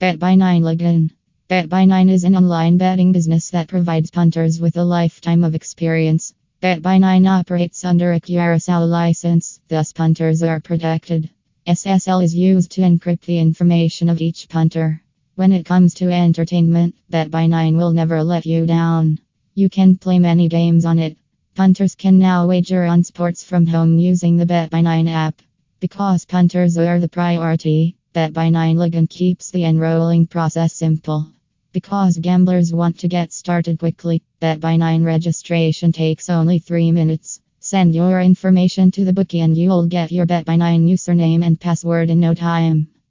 Bet by 9 Login. Bet by 9 is an online betting business that provides punters with a lifetime of experience. Betbhai9 operates under a Curacao license, thus, punters are protected. SSL is used to encrypt the information of each punter. When it comes to entertainment, Betbhai9 will never let you down. You can play many games on it. Punters can now wager on sports from home using the Betbhai9 app. Because punters are the priority, Bet by 9 Login keeps the enrolling process simple. Because gamblers want to get started quickly, Betbhai9 registration takes only 3 minutes. Send your information to the bookie and you'll get your Betbhai9 username and password in no time.